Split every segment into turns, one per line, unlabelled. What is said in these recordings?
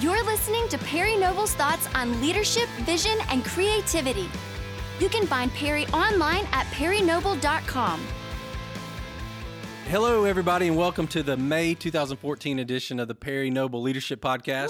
You're listening to Perry Noble's thoughts on leadership, vision, and creativity. You can find Perry online at perrynoble.com.
Hello, everybody, and welcome to the May 2014 edition of the Perry Noble Leadership Podcast.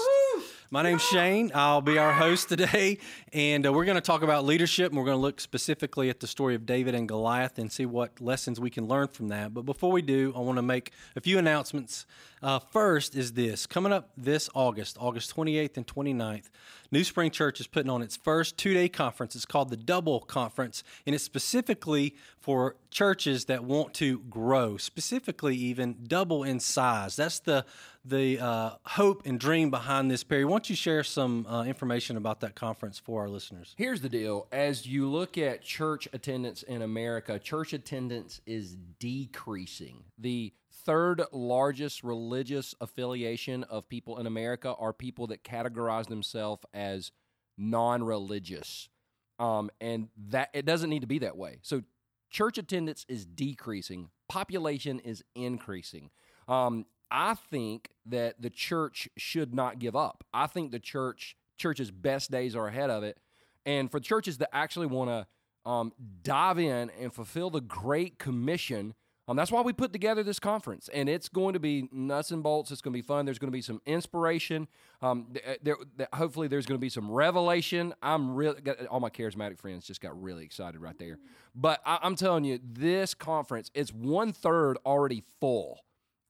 My name's Shane. I'll be our host today, and uh, we're going to talk about leadership, and we're going to look specifically at the story of David and Goliath and see what lessons we can learn from that. But before we do, I want to make a few announcements. Uh, first is this coming up this August, August 28th and 29th, New Spring Church is putting on its first two day conference. It's called the Double Conference, and it's specifically for churches that want to grow, specifically even double in size. That's the the uh, hope and dream behind this, Perry. Why don't you share some uh, information about that conference for our listeners?
Here's the deal. As you look at church attendance in America, church attendance is decreasing. The third largest religious affiliation of people in America are people that categorize themselves as non religious. Um, and that it doesn't need to be that way. So church attendance is decreasing, population is increasing. Um, I think that the church should not give up. I think the church church's best days are ahead of it, and for churches that actually want to um, dive in and fulfill the Great Commission. Um, that's why we put together this conference, and it's going to be nuts and bolts. It's going to be fun. There's going to be some inspiration. Um, there, there, hopefully, there's going to be some revelation. I'm really all my charismatic friends just got really excited right there. But I, I'm telling you, this conference it's one third already full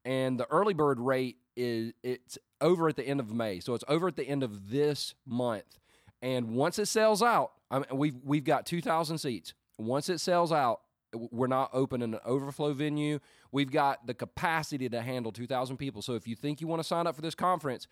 and the early bird rate is it's over at the end of May. So it's over at the end of this month. And once it sells out, I mean, we've we've got 2,000 seats. Once it sells out, we're not opening an overflow venue. We've got the capacity to handle 2,000 people. So if you think you want to sign up for this conference,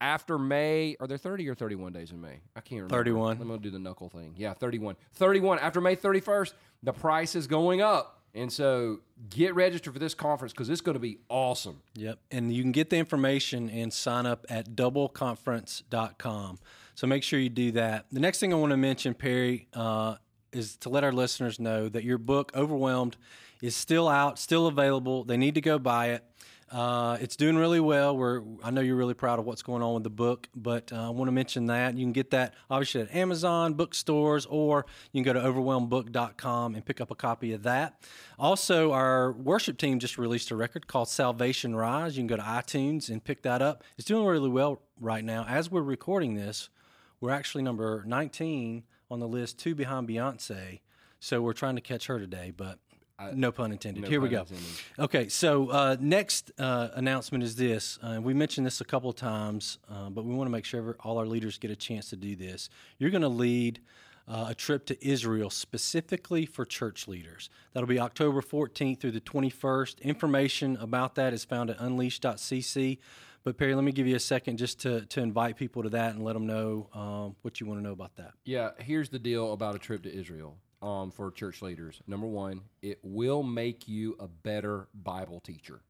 after May, are there 30 or 31 days in May? I can't remember.
31.
I'm going to do the knuckle thing. Yeah, 31. 31. After May 31st, the price is going up. And so get registered for this conference because it's going to be awesome.
Yep. And you can get the information and sign up at doubleconference.com. So make sure you do that. The next thing I want to mention, Perry, uh, is to let our listeners know that your book, Overwhelmed, is still out, still available. They need to go buy it. Uh, it's doing really well. We're, I know you're really proud of what's going on with the book, but uh, I want to mention that you can get that obviously at Amazon bookstores, or you can go to overwhelmedbook.com and pick up a copy of that. Also, our worship team just released a record called Salvation Rise. You can go to iTunes and pick that up. It's doing really well right now. As we're recording this, we're actually number 19 on the list, two behind Beyonce. So we're trying to catch her today, but I, no pun intended. No Here pun we go. Intended. Okay, so uh, next uh, announcement is this. Uh, we mentioned this a couple times, uh, but we want to make sure all our leaders get a chance to do this. You're going to lead uh, a trip to Israel specifically for church leaders. That'll be October 14th through the 21st. Information about that is found at unleash.cc. But Perry, let me give you a second just to, to invite people to that and let them know um, what you want to know about that.
Yeah, here's the deal about a trip to Israel um, for church leaders. Number one, it will make you a better Bible teacher.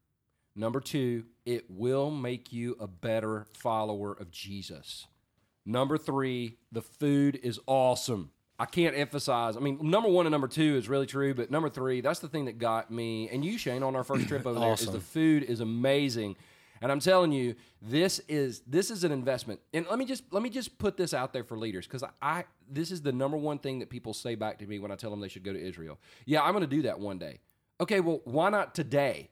Number two, it will make you a better follower of Jesus. Number three, the food is awesome. I can't emphasize. I mean, number one and number two is really true, but number three, that's the thing that got me and you, Shane, on our first trip over awesome. there. Is the food is amazing. And I'm telling you, this is this is an investment. And let me just let me just put this out there for leaders because I, I this is the number one thing that people say back to me when I tell them they should go to Israel. Yeah, I'm going to do that one day. Okay, well, why not today?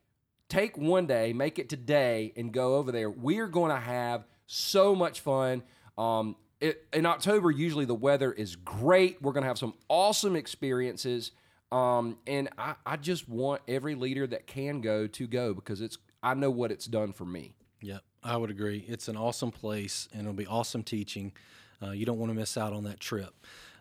Take one day, make it today, and go over there. We are going to have so much fun. Um, it, in October, usually the weather is great. We're going to have some awesome experiences. Um, and I, I just want every leader that can go to go because it's I know what it's done for me.
Yep, I would agree. It's an awesome place, and it'll be awesome teaching. Uh, you don't want to miss out on that trip.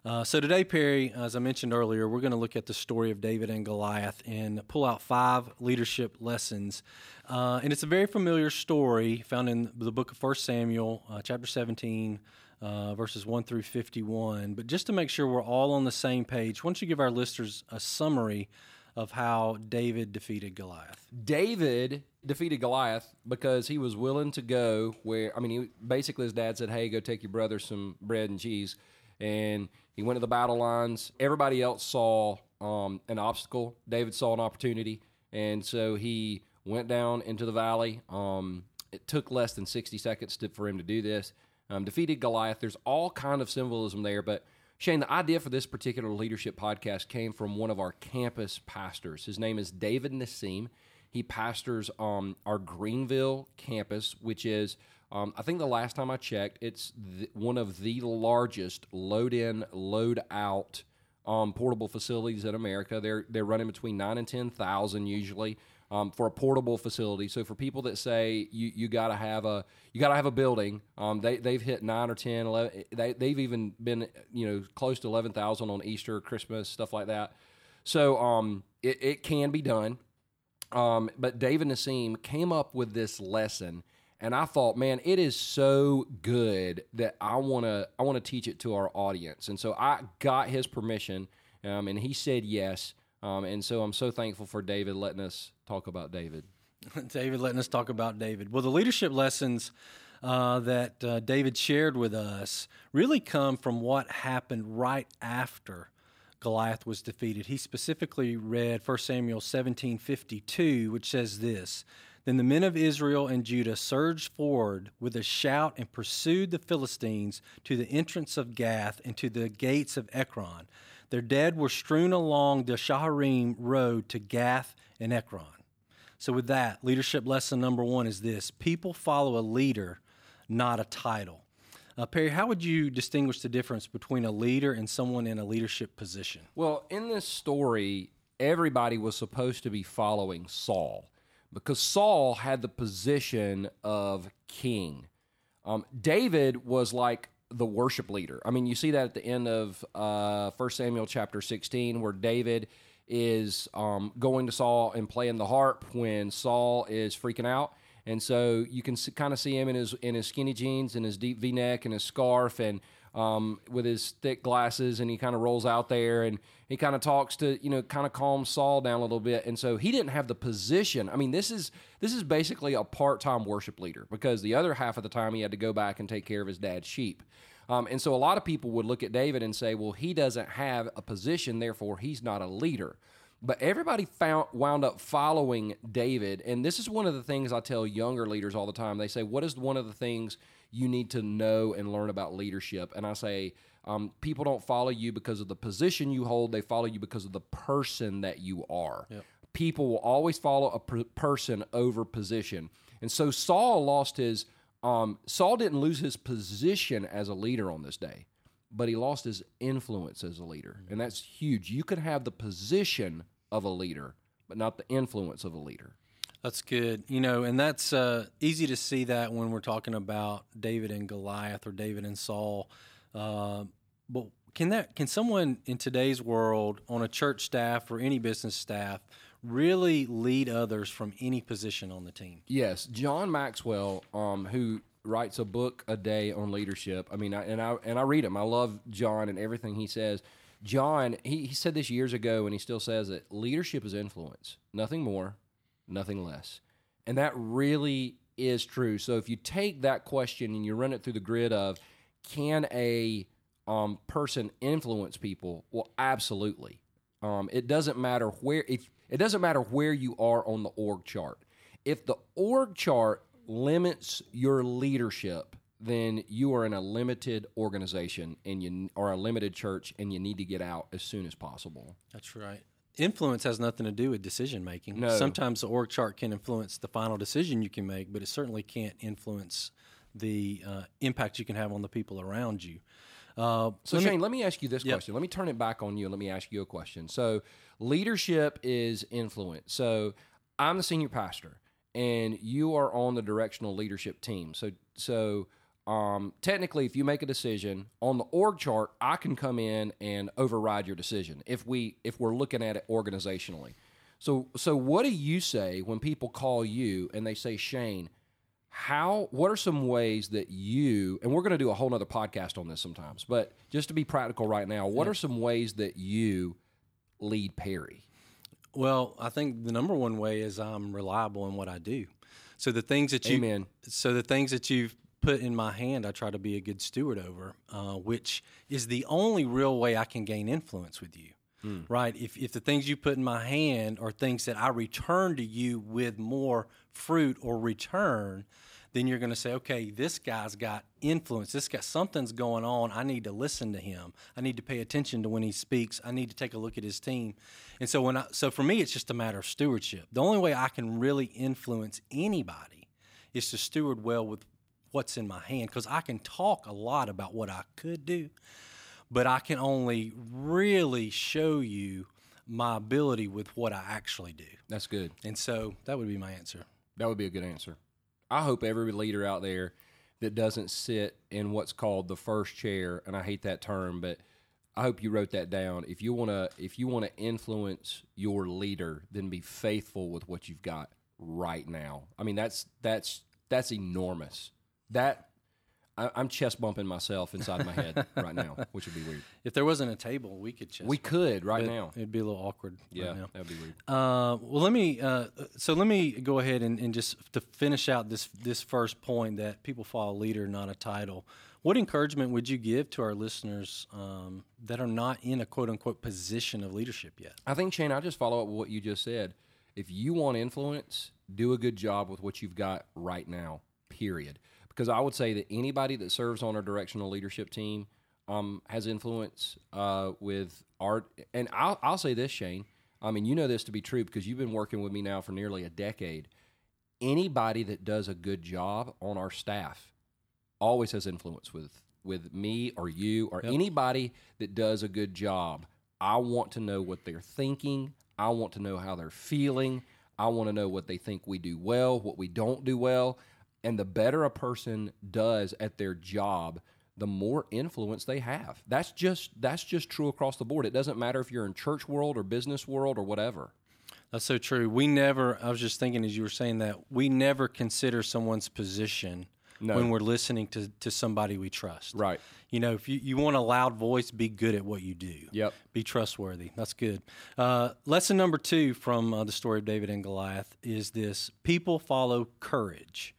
Uh, so today, Perry, as I mentioned earlier, we're going to look at the story of David and Goliath and pull out five leadership lessons. Uh, and it's a very familiar story found in the book of 1 Samuel, uh, chapter 17, uh, verses 1 through 51. But just to make sure we're all on the same page, why don't you give our listeners a summary of how David defeated Goliath?
David defeated Goliath because he was willing to go where I mean, he, basically his dad said, "Hey, go take your brother some bread and cheese," and he went to the battle lines. Everybody else saw um, an obstacle. David saw an opportunity, and so he went down into the valley. Um, it took less than 60 seconds to, for him to do this. Um, defeated Goliath. There's all kind of symbolism there, but Shane, the idea for this particular leadership podcast came from one of our campus pastors. His name is David Nassim. He pastors um, our Greenville campus, which is, um, I think the last time I checked, it's one of the largest load in, load out um, portable facilities in America. They're they're running between nine and ten thousand usually um, for a portable facility. So for people that say you, you got to have a you got to have a building, um, they they've hit nine or 10, 11, they they've even been you know close to eleven thousand on Easter, Christmas, stuff like that. So um, it, it can be done. Um, but David Nassim came up with this lesson, and I thought, man, it is so good that I wanna I wanna teach it to our audience. And so I got his permission, um, and he said yes. Um, and so I'm so thankful for David letting us talk about David.
David letting us talk about David. Well, the leadership lessons uh, that uh, David shared with us really come from what happened right after Goliath was defeated. He specifically read 1 Samuel 17:52, which says this: Then the men of Israel and Judah surged forward with a shout and pursued the Philistines to the entrance of Gath and to the gates of Ekron. Their dead were strewn along the Shaaraim road to Gath and Ekron. So, with that, leadership lesson number one is this people follow a leader, not a title. Uh, Perry, how would you distinguish the difference between a leader and someone in a leadership position?
Well, in this story, everybody was supposed to be following Saul because Saul had the position of king. Um, David was like the worship leader. I mean, you see that at the end of uh, 1 Samuel chapter 16, where David is um, going to Saul and playing the harp when Saul is freaking out. And so you can kind of see him in his in his skinny jeans and his deep V neck and his scarf and um, with his thick glasses, and he kind of rolls out there and he kind of talks to you know kind of calms Saul down a little bit. And so he didn't have the position. I mean, this is this is basically a part time worship leader because the other half of the time he had to go back and take care of his dad's sheep. Um, and so a lot of people would look at David and say, well, he doesn't have a position, therefore he's not a leader. But everybody found, wound up following David. And this is one of the things I tell younger leaders all the time. They say, What is one of the things you need to know and learn about leadership? And I say, um, People don't follow you because of the position you hold, they follow you because of the person that you are. Yep. People will always follow a per- person over position. And so Saul lost his. Um, Saul didn't lose his position as a leader on this day but he lost his influence as a leader. And that's huge. You could have the position of a leader, but not the influence of a leader.
That's good. You know, and that's uh, easy to see that when we're talking about David and Goliath or David and Saul. Uh, but can that can someone in today's world on a church staff or any business staff really lead others from any position on the team?
Yes, John Maxwell, um, who writes a book a day on leadership. I mean, I, and I and I read him. I love John and everything he says. John, he, he said this years ago, and he still says it. Leadership is influence, nothing more, nothing less, and that really is true. So if you take that question and you run it through the grid of, can a um, person influence people? Well, absolutely. Um, it doesn't matter where if it doesn't matter where you are on the org chart. If the org chart limits your leadership, then you are in a limited organization and you are a limited church and you need to get out as soon as possible.
That's right. Influence has nothing to do with decision making.
No.
Sometimes the org chart can influence the final decision you can make, but it certainly can't influence the uh, impact you can have on the people around you.
Uh, so, let Shane, me, let me ask you this yep. question. Let me turn it back on you and let me ask you a question. So, leadership is influence. So, I'm the senior pastor and you are on the directional leadership team. So so um, technically, if you make a decision on the org chart, I can come in and override your decision if we if we're looking at it organizationally. So so what do you say when people call you and they say Shane? How what are some ways that you and we're going to do a whole nother podcast on this sometimes, but just to be practical right now, what yeah. are some ways that you lead Perry?
Well, I think the number one way is I'm reliable in what I do. So the things that you,
Amen.
so the things that you've put in my hand, I try to be a good steward over, uh, which is the only real way I can gain influence with you. Hmm. Right? If if the things you put in my hand are things that I return to you with more fruit or return, then you're going to say, okay, this guy's got influence. This guy, something's going on. I need to listen to him. I need to pay attention to when he speaks. I need to take a look at his team. And so when I, so for me, it's just a matter of stewardship. The only way I can really influence anybody is to steward well with what's in my hand because I can talk a lot about what I could do, but I can only really show you my ability with what I actually do.
That's good.
And so that would be my answer.
That would be a good answer. I hope every leader out there that doesn't sit in what's called the first chair, and I hate that term, but I hope you wrote that down. If you want to if you want to influence your leader, then be faithful with what you've got right now. I mean, that's that's that's enormous. That I, I'm chest bumping myself inside my head right now, which would be weird.
If there wasn't a table, we could just
We could right now.
It'd be a little awkward.
Yeah,
Right
that'd be weird.
Uh, well, let me. Uh, so let me go ahead and, and just to finish out this this first point that people follow a leader, not a title. What encouragement would you give to our listeners um, that are not in a quote unquote position of leadership yet?
I think Shane, I just follow up with what you just said. If you want influence, do a good job with what you've got right now. Period. Because I would say that anybody that serves on our directional leadership team um, has influence uh, with art. And I'll, I'll say this, Shane. I mean, you know this to be true because you've been working with me now for nearly a decade. Anybody that does a good job on our staff always has influence with with me or you or anybody that does a good job. I want to know what they're thinking. I want to know how they're feeling. I want to know what they think we do well, what we don't do well. And the better a person does at their job, the more influence they have. That's just that's just true across the board. It doesn't matter if you're in church world or business world or whatever.
That's so true. We never. I was just thinking as you were saying that we never consider someone's position when we're listening to to somebody we trust.
Right.
You know, if you, you want a loud voice, be good at what you do.
Yep.
Be trustworthy. That's good. Uh, lesson number two from uh, the story of David and Goliath is this people follow courage.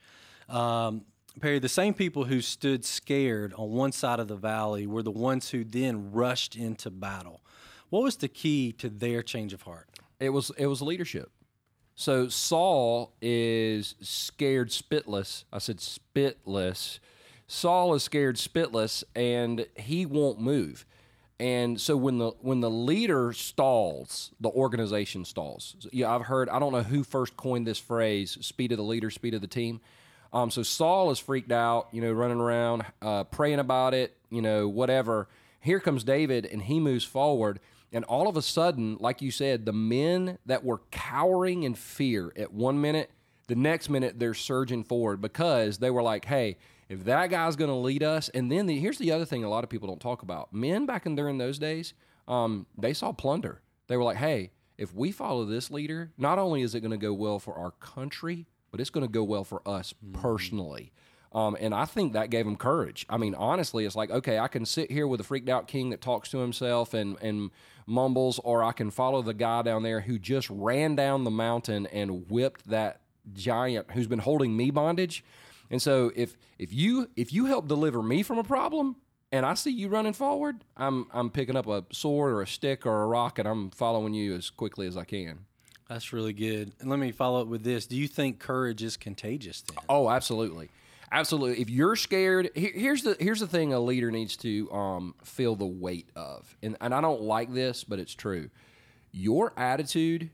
Um, Perry, the same people who stood scared on one side of the valley were the ones who then rushed into battle. What was the key to their change of heart?
It was it was leadership. So Saul is scared spitless. I said spitless. Saul is scared spitless and he won't move. And so when the when the leader stalls, the organization stalls. So, yeah, I've heard. I don't know who first coined this phrase: "Speed of the leader, speed of the team." Um, so Saul is freaked out, you know, running around, uh, praying about it, you know, whatever. Here comes David, and he moves forward. And all of a sudden, like you said, the men that were cowering in fear at one minute, the next minute they're surging forward because they were like, hey, if that guy's going to lead us. And then the, here's the other thing a lot of people don't talk about men back in during those days, um, they saw plunder. They were like, hey, if we follow this leader, not only is it going to go well for our country, but it's going to go well for us personally. Um, and I think that gave him courage. I mean, honestly, it's like, okay, I can sit here with a freaked out king that talks to himself and, and mumbles, or I can follow the guy down there who just ran down the mountain and whipped that giant who's been holding me bondage. And so if if you if you help deliver me from a problem and I see you running forward, I'm I'm picking up a sword or a stick or a rock and I'm following you as quickly as I can.
That's really good. And let me follow up with this. Do you think courage is contagious then?
Oh, absolutely, absolutely. If you're scared, here, here's the here's the thing: a leader needs to um, feel the weight of, and and I don't like this, but it's true. Your attitude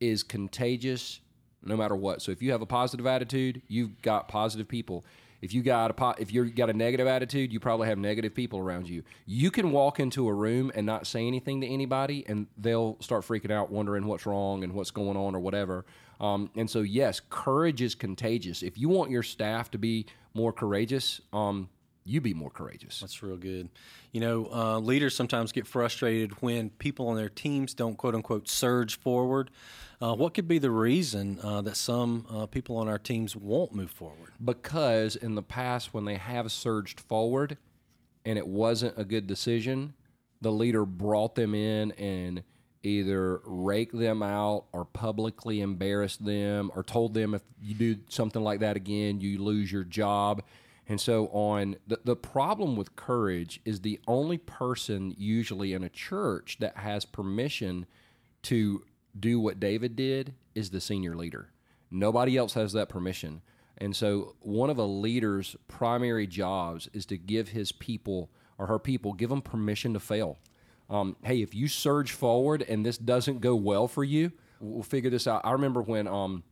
is contagious, no matter what. So if you have a positive attitude, you've got positive people. If you got a po- if you got a negative attitude, you probably have negative people around you. You can walk into a room and not say anything to anybody, and they'll start freaking out, wondering what's wrong and what's going on or whatever. Um, and so, yes, courage is contagious. If you want your staff to be more courageous, um, you be more courageous.
That's real good. You know, uh, leaders sometimes get frustrated when people on their teams don't quote unquote surge forward. Uh, what could be the reason uh, that some uh, people on our teams won't move forward?
because in the past when they have surged forward and it wasn't a good decision the leader brought them in and either raked them out or publicly embarrassed them or told them if you do something like that again you lose your job and so on the, the problem with courage is the only person usually in a church that has permission to do what david did is the senior leader nobody else has that permission And so, one of a leader's primary jobs is to give his people or her people give them permission to fail. Um, hey, if you surge forward and this doesn't go well for you, we'll figure this out. I remember when um,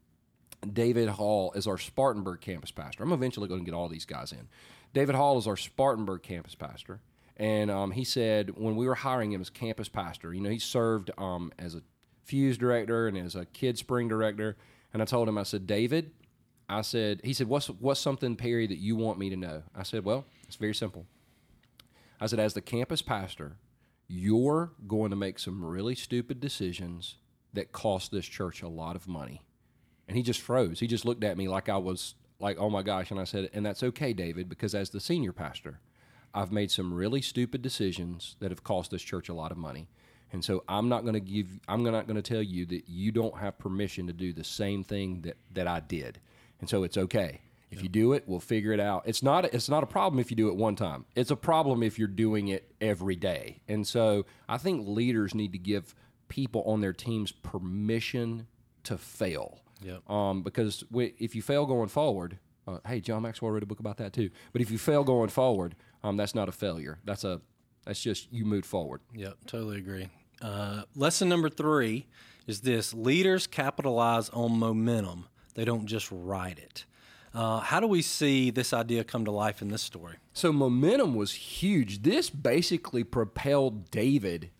David Hall is our Spartanburg campus pastor. I'm eventually going to get all these guys in. David Hall is our Spartanburg campus pastor. And um, he said when we were hiring him as campus pastor, you know, he served um, as a Fuse director and as a Kid Spring director. And I told him, I said, David, I said, he said, what's, what's something, Perry, that you want me to know? I said, well, it's very simple. I said, as the campus pastor, you're going to make some really stupid decisions that cost this church a lot of money. And he just froze. He just looked at me like I was like, oh my gosh. And I said, and that's okay, David, because as the senior pastor, I've made some really stupid decisions that have cost this church a lot of money. And so I'm not going to give, I'm not going to tell you that you don't have permission to do the same thing that, that I did. And so it's okay. If you do it, we'll figure it out. It's not it's not a problem if you do it one time. It's a problem if you're doing it every day. And so I think leaders need to give people on their teams permission to fail.
Yep.
Um, because we, if you fail going forward, uh, hey, John Maxwell wrote a book about that too. But if you fail going forward, um, that's not a failure. That's a that's just you moved forward.
Yep, totally agree. Uh, lesson number three is this: leaders capitalize on momentum. They don't just ride it. Uh, how do we see this idea come to life in this story?
So momentum was huge. This basically propelled David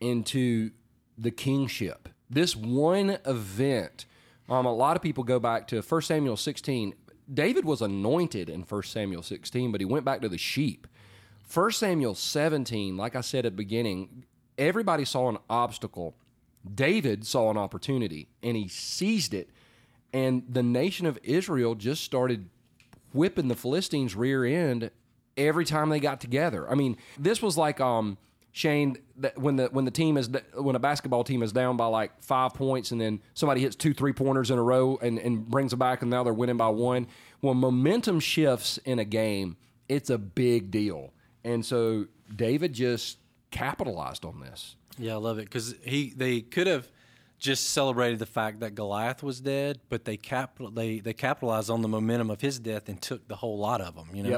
into the kingship. This one event. Um, a lot of people go back to 1 Samuel 16. David was anointed in 1 Samuel 16, but he went back to the sheep. 1 Samuel 17, like I said at the beginning, everybody saw an obstacle. David saw an opportunity and he seized it. And the nation of Israel just started whipping the Philistines' rear end every time they got together. I mean, this was like um, Shane that when the when the team is when a basketball team is down by like five points and then somebody hits two three pointers in a row and, and brings it back and now they're winning by one. When momentum shifts in a game, it's a big deal. And so David just capitalized on this.
Yeah, I love it because he they could have just celebrated the fact that Goliath was dead, but they capital they they capitalized on the momentum of his death and took the whole lot of them. You know,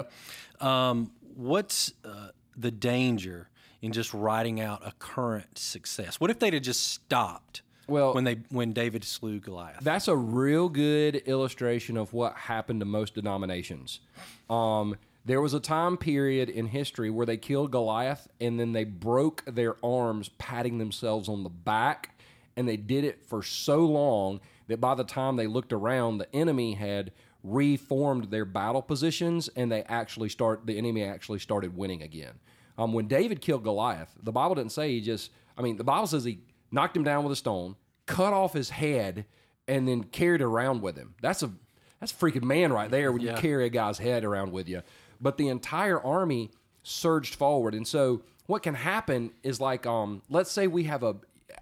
Yep.
um, what's uh, the danger in just riding out a current success? What if they'd have just stopped?
Well-
when they when David slew Goliath,
That's a real good illustration of what happened to most denominations. Um, there was a time period in history where they killed Goliath and then they broke their arms patting themselves on the back, and they did it for so long that by the time they looked around, the enemy had reformed their battle positions and they actually start the enemy actually started winning again. Um, when David killed Goliath, the Bible didn't say he just. I mean, the Bible says he knocked him down with a stone, cut off his head, and then carried around with him. That's a that's a freaking man right there when you carry a guy's head around with you. But the entire army surged forward, and so what can happen is like, um, let's say we have a.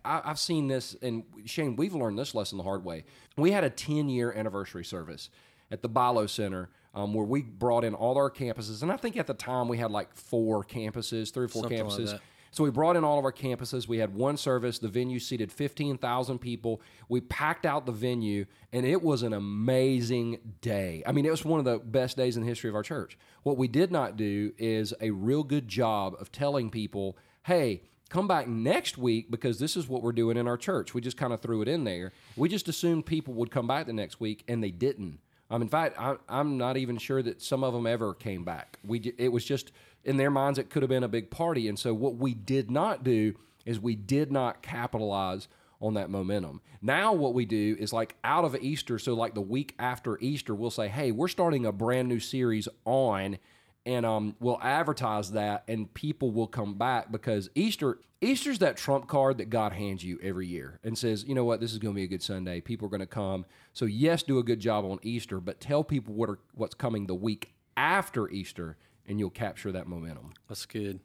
I, I've seen this, and Shane, we've learned this lesson the hard way. We had a ten year anniversary service at the BI-LO Center. Um, where we brought in all our campuses, and I think at the time we had like four campuses, three or four
Something
campuses.
that.
So we brought in all of our campuses. We had one service. The venue seated 15,000 people. We packed out the venue, and it was an amazing day. I mean, it was one of the best days in the history of our church. What we did not do is a real good job of telling people, hey, come back next week because this is what we're doing in our church. We just kind of threw it in there. We just assumed people would come back the next week, and they didn't. Um, in fact, I, I'm not even sure that some of them ever came back. We it was just in their minds it could have been a big party, and so what we did not do is we did not capitalize on that momentum. Now what we do is like out of Easter, so like the week after Easter, we'll say, "Hey, we're starting a brand new series on." And um, we'll advertise that, and people will come back because Easter Easter's that trump card that God hands you every year and says, you know what, this is going to be a good Sunday. People are going to come. So yes, do a good job on Easter, but tell people what are what's coming the week after Easter, and you'll capture that momentum.
That's good.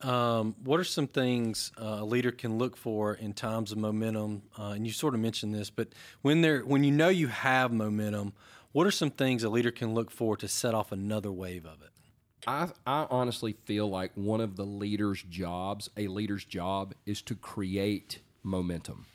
Um, what are some things uh, a leader can look for in times of momentum? Uh, and you sort of mentioned this, but when they're when you know you have momentum, what are some things a leader can look for to set off another wave of it?
I, I honestly feel like one of the leader's jobs, a leader's job, is to create momentum.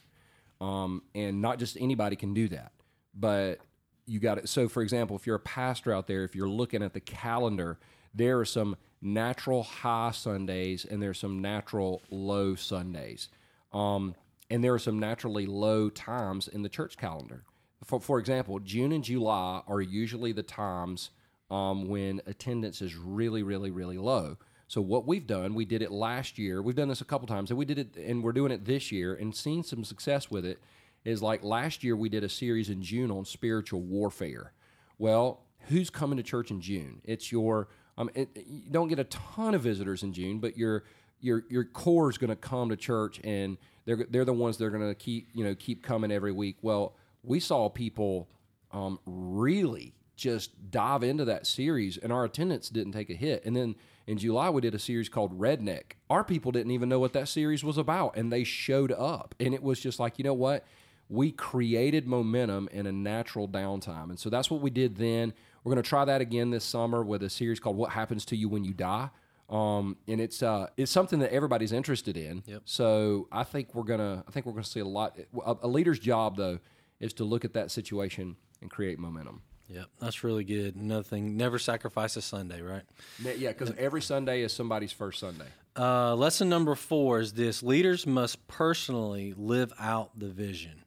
Um, and not just anybody can do that, but you got it. So, for example, if you're a pastor out there, if you're looking at the calendar, there are some natural high Sundays and there's some natural low Sundays. Um, and there are some naturally low times in the church calendar. For, for example, June and July are usually the times um, when attendance is really, really, really low. So what we've done, we did it last year. We've done this a couple times, and we did it, and we're doing it this year, and seen some success with it. Is like last year we did a series in June on spiritual warfare. Well, who's coming to church in June? It's your um, it, you don't get a ton of visitors in June, but your your your core is going to come to church, and they're they're the ones that are going to keep you know keep coming every week. Well, we saw people um, really just dive into that series, and our attendance didn't take a hit. And then in July, we did a series called Redneck. Our people didn't even know what that series was about, and they showed up, and it was just like you know what we created momentum in a natural downtime. And so that's what we did then. We're going to try that again this summer with a series called What Happens to You When You Die. Um, and it's uh, it's something that everybody's interested in.
Yep.
So I think we're gonna I think we're gonna see a lot. A, a leader's job though is to look at that situation and create momentum.
Yep, that's really good. Another thing, never sacrifice a Sunday, right?
Yeah, because every Sunday is somebody's first Sunday.
Uh, lesson number four is this: leaders must personally live out the vision.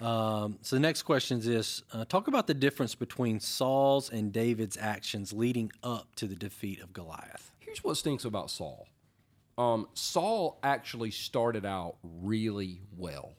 Um, so the next question is this: uh, Talk about the difference between Saul's and David's actions leading up to the defeat of Goliath.
Here's what stinks about Saul. Um, Saul actually started out really well.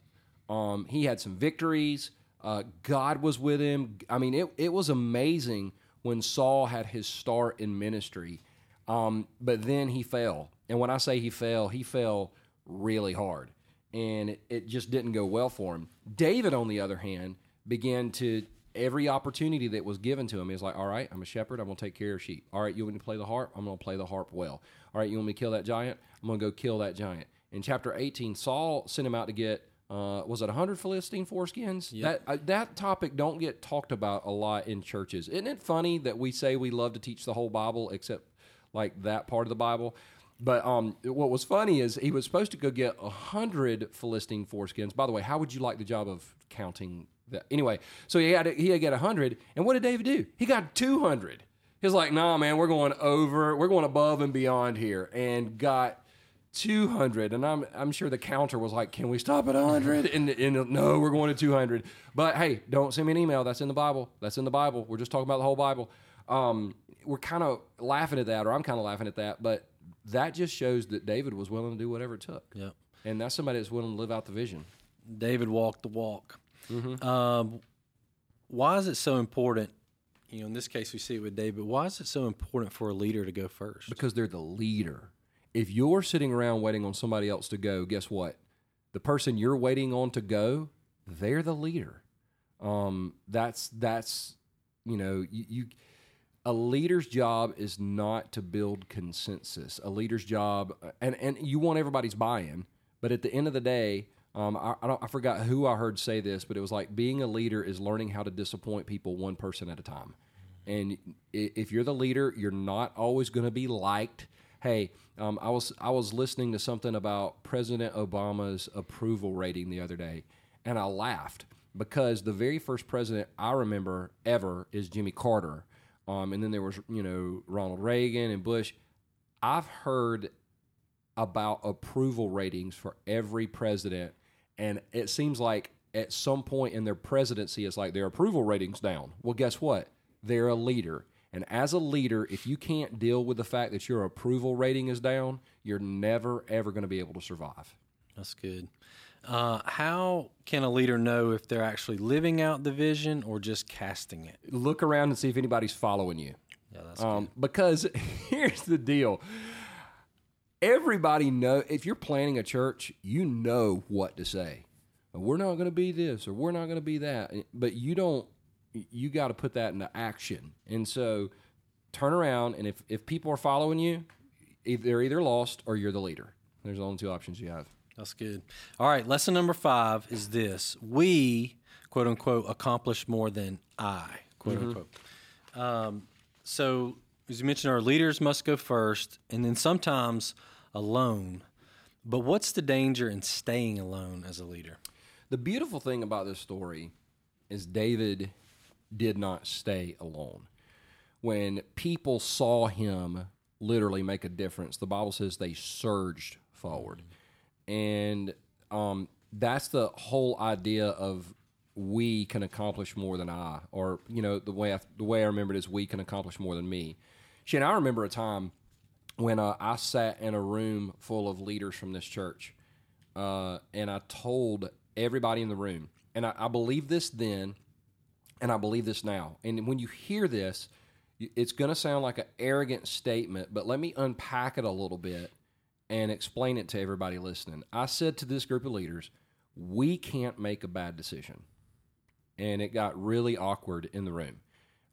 Um, he had some victories. Uh, God was with him. I mean, it, it was amazing when Saul had his start in ministry. Um, but then he fell. And when I say he fell, he fell really hard and it, it just didn't go well for him. David, on the other hand, began to every opportunity that was given to him is like, all right, I'm a shepherd. I'm going to take care of sheep. All right, you want me to play the harp? I'm going to play the harp well. All right, you want me to kill that giant? I'm going to go kill that giant. In chapter 18, Saul sent him out to get, uh, was it 100 Philistine foreskins?
Yep.
That, uh, that topic don't get talked about a lot in churches. Isn't it funny that we say we love to teach the whole Bible except like that part of the Bible? But um, what was funny is he was supposed to go get a hundred Philistine foreskins. By the way, how would you like the job of counting that? Anyway, so he had to, he had to get a hundred, and what did David do? He got two hundred. He's like, nah, man, we're going over, we're going above and beyond here, and got. 200 and I'm I'm sure the counter was like can we stop at 100 and, and no we're going to 200 but hey don't send me an email that's in the Bible that's in the Bible we're just talking about the whole Bible um, we're kind of laughing at that or I'm kind of laughing at that but that just shows that David was willing to do whatever it took.
Yep.
And that's somebody that's willing to live out the vision.
David walked the walk. Um, why is it so important? You know, in this case, we see it with David. Why is it so important for a leader to go first?
Because they're the leader. If you're sitting around waiting on somebody else to go, guess what? The person you're waiting on to go, they're the leader. Um, that's that's you know you, you a leader's job is not to build consensus. A leader's job, and and you want everybody's buy-in, but at the end of the day, um, I, I, don't, I forgot who I heard say this, but it was like being a leader is learning how to disappoint people one person at a time. And if you're the leader, you're not always going to be liked. Hey, um, I was I was listening to something about President Obama's approval rating the other day, and I laughed because the very first president I remember ever is Jimmy Carter, um, and then there was you know Ronald Reagan and Bush. I've heard about approval ratings for every president, and it seems like at some point in their presidency, it's like their approval ratings down. Well, guess what? They're a leader. And as a leader, if you can't deal with the fact that your approval rating is down, you're never, ever going to be able to survive.
That's good. Uh, how can a leader know if they're actually living out the vision or just casting it?
Look around and see if anybody's following you.
Yeah, that's
Um, because here's the deal. Everybody know if you're planning a church, you know what to say. We're not going to be this or we're not going to be that, but you don't. You got to put that into action. And so, turn around and if if people are following you, they're either lost or you're the leader. There's only two options you have.
That's good. All right, lesson number five is this: we, quote unquote, accomplish more than I, quote unquote. Um, so, as you mentioned, our leaders must go first, and then sometimes alone. But what's the danger in staying alone as a leader?
The beautiful thing about this story is David did not stay alone. When people saw him literally make a difference, the Bible says they surged forward. And um, that's the whole idea of we can accomplish more than I, or you know the way I, the way I remember it is we can accomplish more than me. She and I remember a time when uh, I sat in a room full of leaders from this church, uh, and I told everybody in the room, and I, I believe this then, and I believe this now. And when you hear this, it's going to sound like an arrogant statement, but let me unpack it a little bit and explain it to everybody listening. I said to this group of leaders, we can't make a bad decision. And it got really awkward in the room.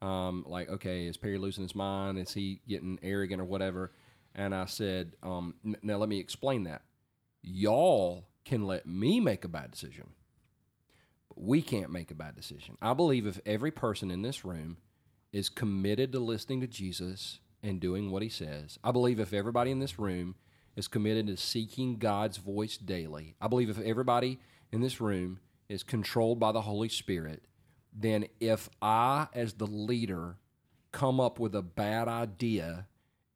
Um, like, okay, is Perry losing his mind? Is he getting arrogant or whatever? And I said, um, now let me explain that. Y'all can let me make a bad decision, we can't make a bad decision. I believe if every person in this room is committed to listening to Jesus and doing what he says, I believe if everybody in this room is committed to seeking God's voice daily, I believe if everybody in this room is controlled by the Holy Spirit, then if I, as the leader, come up with a bad idea,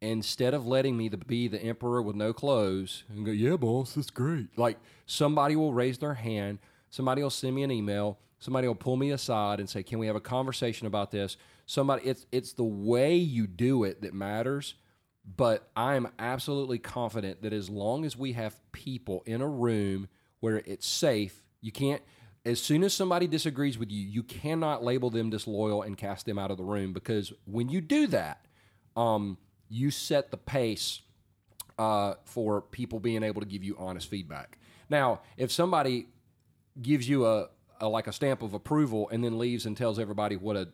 instead of letting me be the emperor with no clothes and go, yeah, boss, that's great. Like somebody will raise their hand, somebody will send me an email, somebody will pull me aside and say, can we have a conversation about this? Somebody, it's it's the way you do it that matters. But I am absolutely confident that as long as we have people in a room where it's safe, you can't as soon as somebody disagrees with you, you cannot label them disloyal and cast them out of the room because when you do that, um, you set the pace uh, for people being able to give you honest feedback. Now, if somebody gives you a, a like a stamp of approval and then leaves and tells everybody what a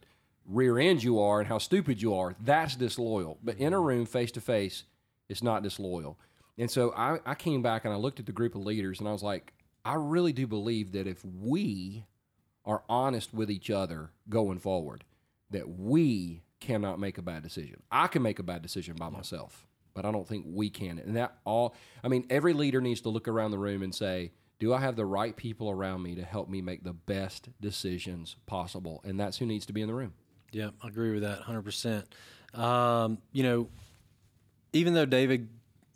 rear end you are and how stupid you are, that's disloyal. But in a mm-hmm. room, face to face, it's not disloyal. And so I, I came back and I looked at the group of leaders and I was like, I really do believe that if we are honest with each other going forward, that we cannot make a bad decision. I can make a bad decision by myself, but I don't think we can. And that all, I mean, every leader needs to look around the room and say, do I have the right people around me to help me make the best decisions possible? And that's who needs to be in the room.
Yeah, I agree with that 100%. Um, you know, even though David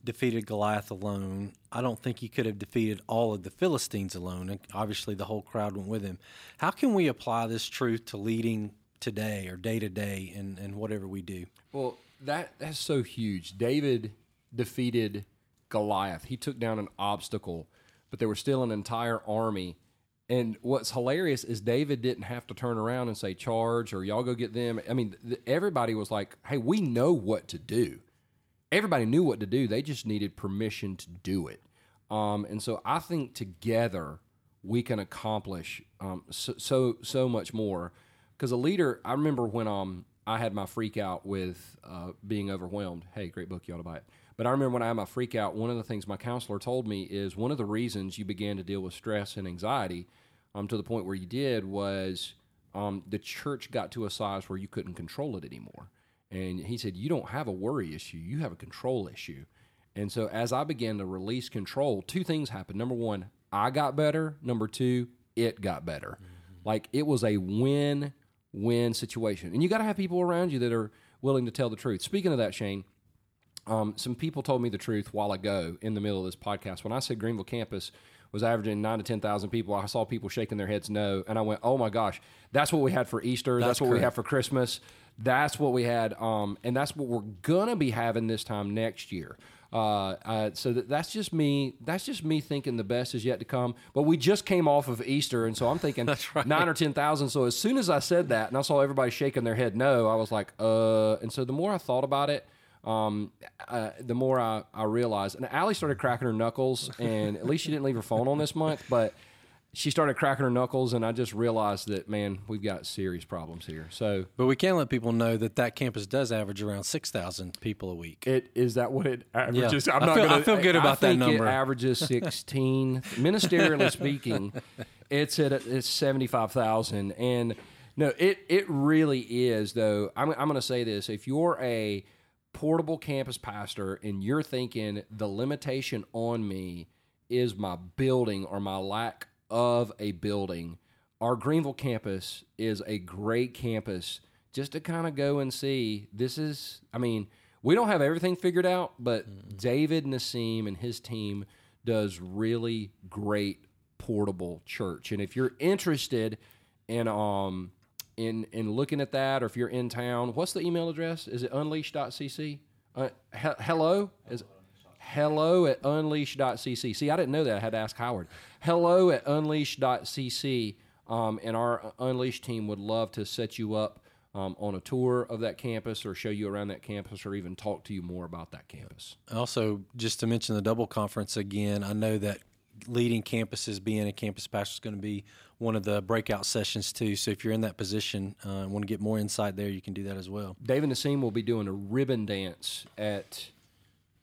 defeated Goliath alone, I don't think he could have defeated all of the Philistines alone. And obviously, the whole crowd went with him. How can we apply this truth to leading today or day to day and, in whatever we do?
Well, that that's so huge. David defeated Goliath. He took down an obstacle, but there was still an entire army and what's hilarious is David didn't have to turn around and say charge or y'all go get them. I mean, th- everybody was like, "Hey, we know what to do." Everybody knew what to do. They just needed permission to do it. Um, and so I think together we can accomplish um, so, so so much more. Because a leader, I remember when um I had my freak out with uh, being overwhelmed. Hey, great book, you ought to buy it. But I remember when I had my freak out, one of the things my counselor told me is one of the reasons you began to deal with stress and anxiety um, to the point where you did was um, the church got to a size where you couldn't control it anymore. And he said, You don't have a worry issue, you have a control issue. And so as I began to release control, two things happened. Number one, I got better. Number two, it got better. Mm-hmm. Like it was a win win situation. And you got to have people around you that are willing to tell the truth. Speaking of that, Shane, um, some people told me the truth while ago in the middle of this podcast. When I said Greenville campus was averaging nine to ten thousand people. I saw people shaking their heads no, and I went, "Oh my gosh, that's what we had for Easter. That's, that's what correct. we have for Christmas. That's what we had, um, and that's what we're gonna be having this time next year." Uh, uh, so that, that's just me. That's just me thinking the best is yet to come. But we just came off of Easter, and so I'm thinking right. nine or ten thousand. So as soon as I said that, and I saw everybody shaking their head no, I was like, uh. And so the more I thought about it, um, uh, the more I, I realized, and Allie started cracking her knuckles, and at least she didn't leave her phone on this month, but she started cracking her knuckles, and I just realized that man, we've got serious problems here. So,
but we can let people know that that campus does average around six thousand people a week.
It is that what it averages?
Yeah. I'm not I, feel, gonna, I feel good about
that
number.
It averages sixteen. Ministerially speaking, it's at it's seventy five thousand, and no, it it really is though. I'm I'm going to say this: if you're a portable campus pastor and you're thinking the limitation on me is my building or my lack of a building, our Greenville campus is a great campus just to kind of go and see. This is, I mean, we don't have everything figured out, but David Nassim and his team does really great portable church. And if you're interested in um in in looking at that, or if you're in town, what's the email address? Is it unleash.cc? Uh, he- hello is hello at unleash.cc. See, I didn't know that. I had to ask Howard. Hello at unleash.cc. Um, and our Unleash team would love to set you up um, on a tour of that campus or show you around that campus or even talk to you more about that campus.
Also, just to mention the double conference again, I know that leading campuses, being a campus pastor, is going to be one of the breakout sessions too. So if you're in that position uh, and want to get more insight there, you can do that as well.
Dave David Nassim will be doing a ribbon dance at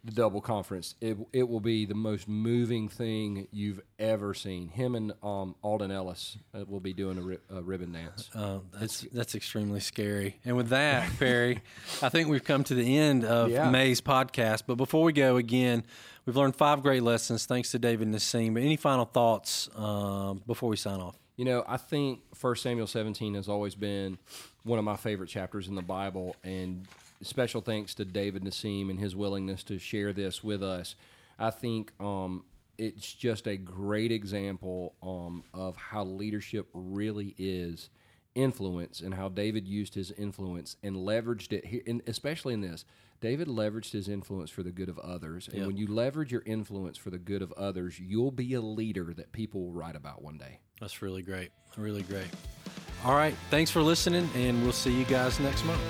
the double conference. It, it will be the most moving thing you've ever seen. Him and um, Alden Ellis uh, will be doing a, ri- a ribbon dance.
Uh, that's that's extremely scary. And with that, Perry, I think we've come to the end of
Yeah.
May's podcast. But before we go, again, we've learned five great lessons thanks to David Nassim. But any final thoughts um, before we sign off?
You know, I think 1 Samuel 17 has always been one of my favorite chapters in the Bible, and special thanks to David Nassim and his willingness to share this with us. I think um, it's just a great example um, of how leadership really is influence and how David used his influence and leveraged it, and especially in this. David leveraged his influence for the good of others. And when you leverage your influence for the good of others, you'll be a leader that people will write about one day.
That's really great. Really great. All right. Thanks for listening, and we'll see you guys next month.